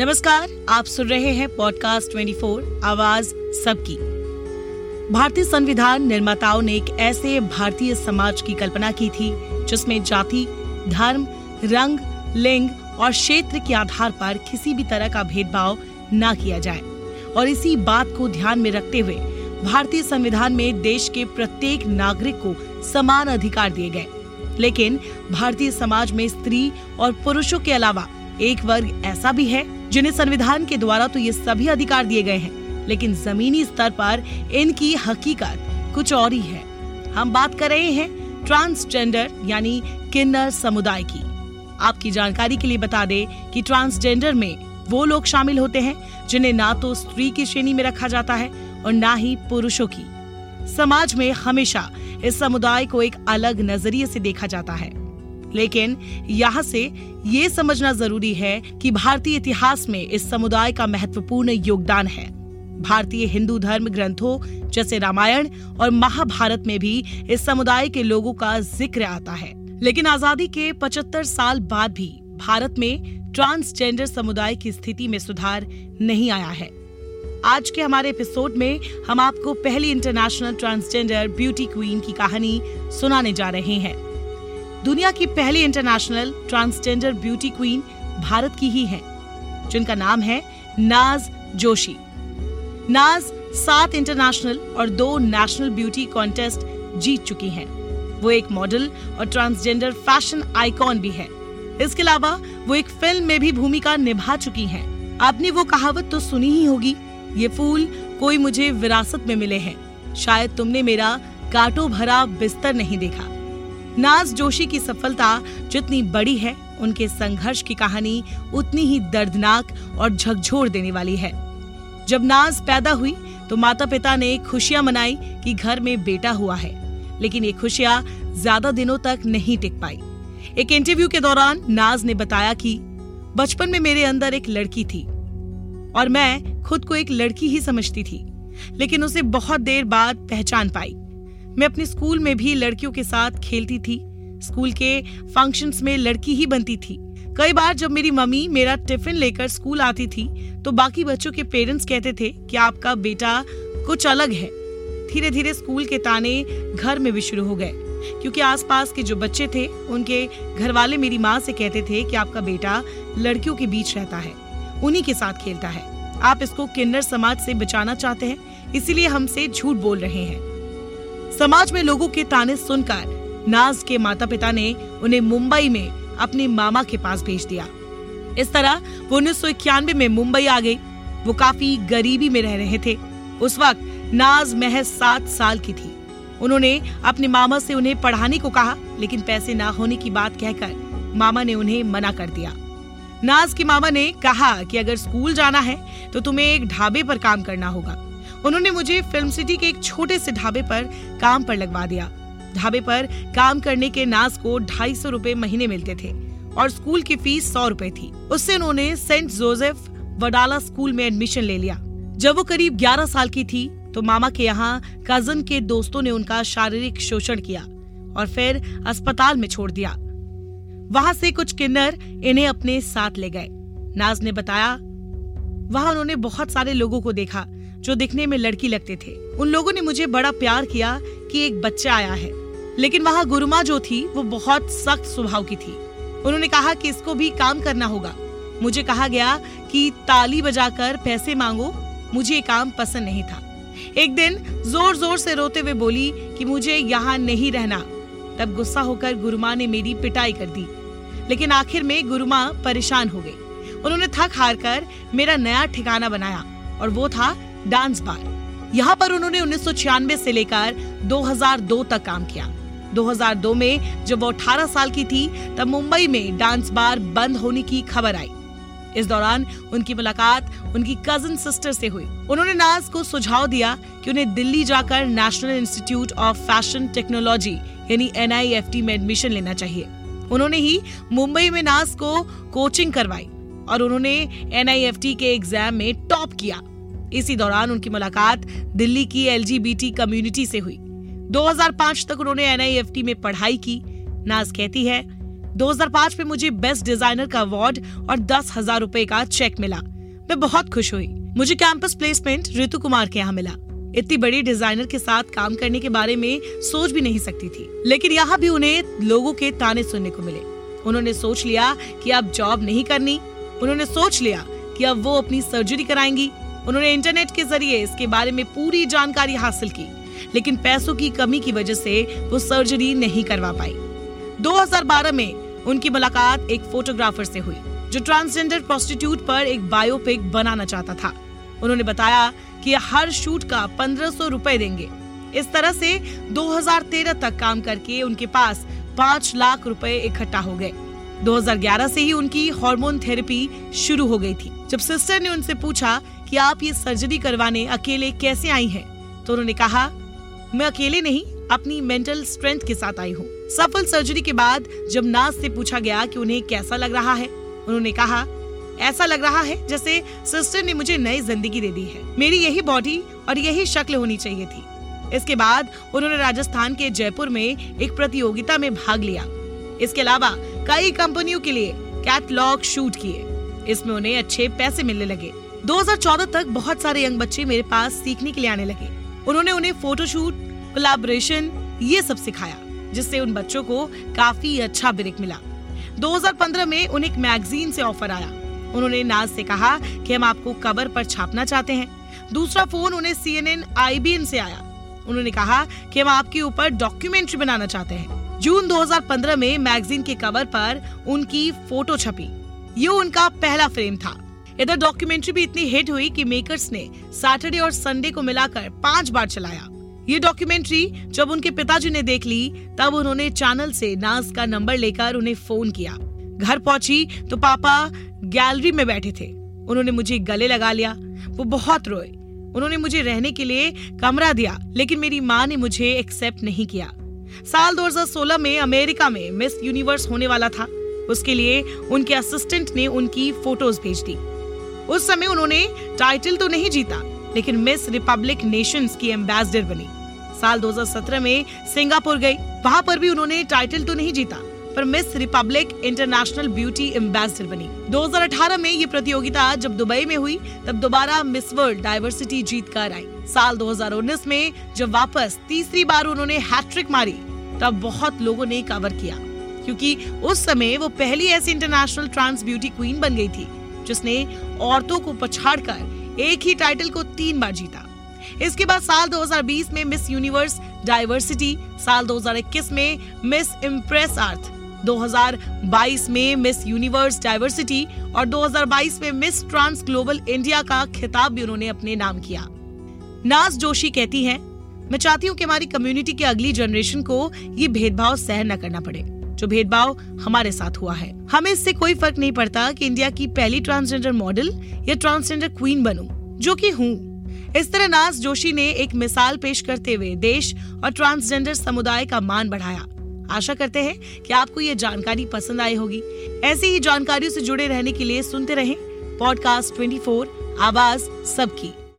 नमस्कार, आप सुन रहे हैं पॉडकास्ट 24 आवाज़ सबकी। भारतीय संविधान निर्माताओं ने एक ऐसे भारतीय समाज की कल्पना की थी, जिसमें जाति, धर्म, रंग, लिंग और क्षेत्र के आधार पर किसी भी तरह का भेदभाव न किया जाए। और इसी बात को ध्यान में रखते हुए भारतीय संविधान में देश के प्रत्येक नागरिक को समान अधिकार दिए गए। लेकिन भारतीय समाज में स्त्री और पुरुषों के अलावा एक वर्ग ऐसा भी है जिन्हें संविधान के द्वारा तो ये सभी अधिकार दिए गए हैं। लेकिन जमीनी स्तर पर इनकी हकीकत कुछ और ही है। हम बात कर रहे हैं ट्रांसजेंडर यानी किन्नर समुदाय की। आपकी जानकारी के लिए बता दें कि ट्रांसजेंडर में वो लोग शामिल होते हैं जिन्हें ना तो स्त्री की श्रेणी में रखा जाता है और ना ही पुरुषों की। समाज में हमेशा इस समुदाय को एक अलग नज़रिए से देखा जाता है। लेकिन यहाँ से ये समझना ज़रूरी है कि भारतीय इतिहास में इस समुदाय का महत्वपूर्ण योगदान है। भारतीय हिंदू धर्म ग्रंथों जैसे रामायण और महाभारत में भी इस समुदाय के लोगों का ज़िक्र आता है। लेकिन आज़ादी के 75 साल बाद भी भारत में ट्रांसजेंडर समुदाय की स्थिति में सुधार नहीं आया है। आज के हमारे एपिसोड में हम आपको पहली इंटरनेशनल ट्रांसजेंडर ब्यूटी क्वीन की कहानी सुनाने जा रहे हैं। दुनिया की पहली international transgender beauty queen Bharat की ही है, जिनका नाम है नाज जोशी नाज सात इंटरनेशनल और दो नेशनल ब्यूटी कॉन्टेस्ट जीत चुकी हैं। वो एक मॉडल और ट्रांसजेंडर फ़ैशन आइकॉन भी है इसके अलावा वो एक फ़िल्म में भी भूमिका निभा चुकी हैं। आपने वो कहावत तो सुनी ही होगी, ये फूल कोई मुझे विरासत में मिले हैं शायद तुमने मेरा काटो भरा बिस्तर नहीं देखा नाज जोशी की सफलता जितनी बड़ी है, उनके संघर्ष की कहानी उतनी ही दर्दनाक और झकझोर देने वाली है। जब नाज पैदा हुई तो माता पिता ने खुशियाँ मनाई कि घर में बेटा हुआ है, लेकिन ये खुशियाँ ज़्यादा दिनों तक नहीं टिक पाई। एक इंटरव्यू के दौरान नाज ने बताया कि बचपन में मेरे अंदर एक लड़की थी और मैं खुद को एक लड़की ही समझती थी, लेकिन उसे बहुत देर बाद पहचान पाई। मैं अपने स्कूल में भी लड़कियों के साथ खेलती थी। स्कूल के फ़ंक्शंस में लड़की ही बनती थी। कई बार जब मेरी मम्मी मेरा टिफ़िन लेकर स्कूल आती थी तो बाकी बच्चों के पेरेंट्स कहते थे कि आपका बेटा कुछ अलग है। धीरे धीरे स्कूल के ताने घर में भी शुरू हो गए। क्योंकि आसपास के जो बच्चे थे, उनके घर वाले मेरी माँ से कहते थे कि आपका बेटा लड़कियों के बीच रहता है, उन्हीं के साथ खेलता है। आप इसको किन्नर समाज से बचाना चाहते हैं, इसीलिए हमसे झूठ बोल रहे हैं। समाज में लोगों के ताने सुनकर नाज के माता पिता ने उन्हें मुंबई में अपने मामा के पास भेज दिया। इस तरह वो उन्नीस सौ इक्यानवे में मुंबई आ गई। वो काफ़ी गरीबी में रह रहे थे। उस वक्त नाज महज सात साल की थी। उन्होंने अपने मामा से उन्हें पढ़ाने को कहा, लेकिन पैसे ना होने की बात कहकर मामा ने उन्हें मना कर दिया। नाज के मामा ने कहा कि अगर स्कूल जाना है तो तुम्हें एक ढाबे पर काम करना होगा। उन्होंने मुझे फ़िल्म सिटी के एक छोटे से ढाबे पर काम पर लगवा दिया। ढाबे पर काम करने के नाज को ढाई सौ रूपए महीने मिलते थे और स्कूल की फ़ीस सौ रूपए थी। उससे उन्होंने सेंट जोसेफ वडाला स्कूल में एडमिशन ले लिया। जब वो करीब 11 साल की थी तो मामा के यहाँ कज़न के दोस्तों ने उनका शारीरिक शोषण किया और फिर अस्पताल में छोड़ दिया। वहाँ से कुछ किन्नर इन्हें अपने साथ ले गए। नाज ने बताया, वहाँ उन्होंने बहुत सारे लोगों को देखा। जो दिखने में लड़की लगते थे। उन लोगों ने मुझे बड़ा प्यार किया कि एक बच्चा आया है। लेकिन वहाँ गुरुमा जो थी, वो बहुत सख्त स्वभाव की थी। उन्होंने कहा कि इसको भी काम करना होगा। मुझे कहा गया कि ताली बजाकर पैसे मांगो, मुझे काम पसंद नहीं था। एक दिन ज़ोर ज़ोर से रोते हुए बोली कि मुझे यहाँ नहीं रहना। तब गुस्सा होकर गुरुमा ने मेरी पिटाई कर दी। लेकिन आखिर में गुरुमा परेशान हो गई। उन्होंने थक हार कर मेरा नया ठिकाना बनाया और वो था डांस बार। यहाँ पर उन्होंने उन्नीस सौ छियानवे से लेकर 2002 तक काम किया। 2002 में जब वो 18 साल की थी, तब मुंबई में डांस बार बंद होने की खबर आई। इस दौरान उनकी मुलाकात उनकी कज़न सिस्टर से हुई। उन्होंने नाज को सुझाव दिया कि उन्हें दिल्ली जाकर National Institute of Fashion Technology यानी NIFT में एडमिशन लेना चाहिए। उन्होंने ही मुंबई में नाज को कोचिंग करवाई और उन्होंने NIFT के एग्ज़ाम में टॉप किया। इसी दौरान उनकी मुलाकात दिल्ली की एलजीबीटी कम्युनिटी से हुई। 2005 तक उन्होंने एनआईएफटी में पढ़ाई की। नाज कहती है 2005 में मुझे बेस्ट डिज़ाइनर का अवार्ड और दस हज़ार रूपए का चेक मिला। मैं बहुत खुश हुई। मुझे कैंपस प्लेसमेंट ऋतु कुमार के यहाँ मिला। इतनी बड़ी डिज़ाइनर के साथ काम करने के बारे में सोच भी नहीं सकती थी। लेकिन यहाँ भी उन्हें लोगों के ताने सुनने को मिले। उन्होंने सोच लिया कि अब जॉब नहीं करनी। उन्होंने सोच लिया कि अब वो अपनी सर्जरी कराएँगी। उन्होंने इंटरनेट के ज़रिए इसके बारे में पूरी जानकारी हासिल की, लेकिन पैसों की कमी की वजह से वो सर्जरी नहीं करवा पाई। 2012 में उनकी मुलाकात एक फोटोग्राफर से हुई, जो ट्रांसजेंडर प्रोस्टिट्यूट पर एक बायोपिक बनाना चाहता था। उन्होंने बताया कि हर शूट का पंद्रह सौ रूपए देंगे। इस तरह से 2013 तक काम करके उनके पास पाँच लाख रुपए इकट्ठा हो गए। 2011 से ही उनकी हार्मोन थेरेपी शुरू हो गई थी। जब सिस्टर ने उनसे पूछा कि आप ये सर्जरी करवाने अकेले कैसे आई हैं, तो उन्होंने कहा मैं अकेले नहीं अपनी मेंटल स्ट्रेंथ के साथ आई हूँ। सफल सर्जरी के बाद जब नाज से पूछा गया कि उन्हें कैसा लग रहा है उन्होंने कहा ऐसा लग रहा है जैसे सिस्टर ने मुझे नई ज़िंदगी दे दी है। मेरी यही बॉडी और यही शक्ल होनी चाहिए थी। इसके बाद उन्होंने राजस्थान के जयपुर में एक प्रतियोगिता में भाग लिया। इसके अलावा कई कंपनियों के लिए कैटलॉग शूट किए। इसमें उन्हें अच्छे पैसे मिलने लगे। 2014 तक बहुत सारे यंग बच्चे मेरे पास सीखने के लिए आने लगे। उन्होंने उन्हें फोटोशूट कोलाब्रेशन ये सब सिखाया, जिससे उन बच्चों को काफ़ी अच्छा ब्रेक मिला। 2015 में उन्हें एक मैगजीन से ऑफ़र आया। उन्होंने नाज से कहा कि हम आपको कवर पर छापना चाहते हैं। दूसरा फ़ोन उन्हें सी एन एन से आया। उन्होंने कहा कि हम आपके ऊपर डॉक्यूमेंट्री बनाना चाहते हैं। जून 2015 में मैगजीन के कवर पर उनकी फ़ोटो छपी। ये उनका पहला फ्रेम था। इधर डॉक्यूमेंट्री भी इतनी हिट हुई कि मेकर्स ने सैटरडे और संडे को मिलाकर पाँच बार चलाया। ये डॉक्यूमेंट्री जब उनके पिताजी ने देख ली, तब उन्होंने चैनल से नाज का नंबर लेकर उन्हें फ़ोन किया। घर पहुँची तो पापा गैलरी में बैठे थे। उन्होंने मुझे गले लगा लिया। वो बहुत रोए। उन्होंने मुझे रहने के लिए कमरा दिया, लेकिन मेरी माँ ने मुझे एक्सेप्ट नहीं किया। साल 2016 में अमेरिका में मिस यूनिवर्स होने वाला था। उसके लिए उनके असिस्टेंट ने उनकी फ़ोटोज़ भेज दी। उस समय उन्होंने टाइटल तो नहीं जीता, लेकिन मिस रिपब्लिक नेशंस की एम्बेसडर बनी। साल 2017 में सिंगापुर गई। वहाँ पर भी उन्होंने टाइटल तो नहीं जीता, पर Miss Republic International beauty ambassador बनी। 2018 में ये प्रतियोगिता जब दुबई में हुई, तब दोबारा मिस वर्ल्ड डाइवर्सिटी जीत कर आई। साल 2019 में जब वापस तीसरी बार उन्होंने हैट्रिक मारी, तब बहुत लोगों ने कवर किया। क्योंकि उस समय वो पहली ऐसी इंटरनेशनल ट्रांस ब्यूटी क्वीन बन गई थी, जिसने औरतों को पछाड़कर एक ही टाइटल को तीन बार जीता। इसके बाद साल 2020 में मिस यूनिवर्स डाइवर्सिटी साल 2021 में मिस इम्प्रेस अर्थ 2022 में मिस यूनिवर्स डाइवर्सिटी और 2022 में मिस ट्रांस ग्लोबल इंडिया का खिताब भी उन्होंने अपने नाम किया। नाज जोशी कहती हैं, मैं चाहती हूँ कि हमारी कम्युनिटी की अगली जनरेशन को ये भेदभाव सहन न करना पड़े। जो भेदभाव हमारे साथ हुआ है। हमें इससे कोई फ़र्क नहीं पड़ता कि इंडिया की पहली ट्रांसजेंडर मॉडल या ट्रांसजेंडर क्वीन बनूं, जो कि हूँ। इस तरह नाज जोशी ने एक मिसाल पेश करते हुए देश और ट्रांसजेंडर समुदाय का मान बढ़ाया। आशा करते हैं कि आपको ये जानकारी पसंद आई होगी। ऐसी ही जानकारियों से जुड़े रहने के लिए सुनते रहें पॉडकास्ट 24 आवाज़ सबकी।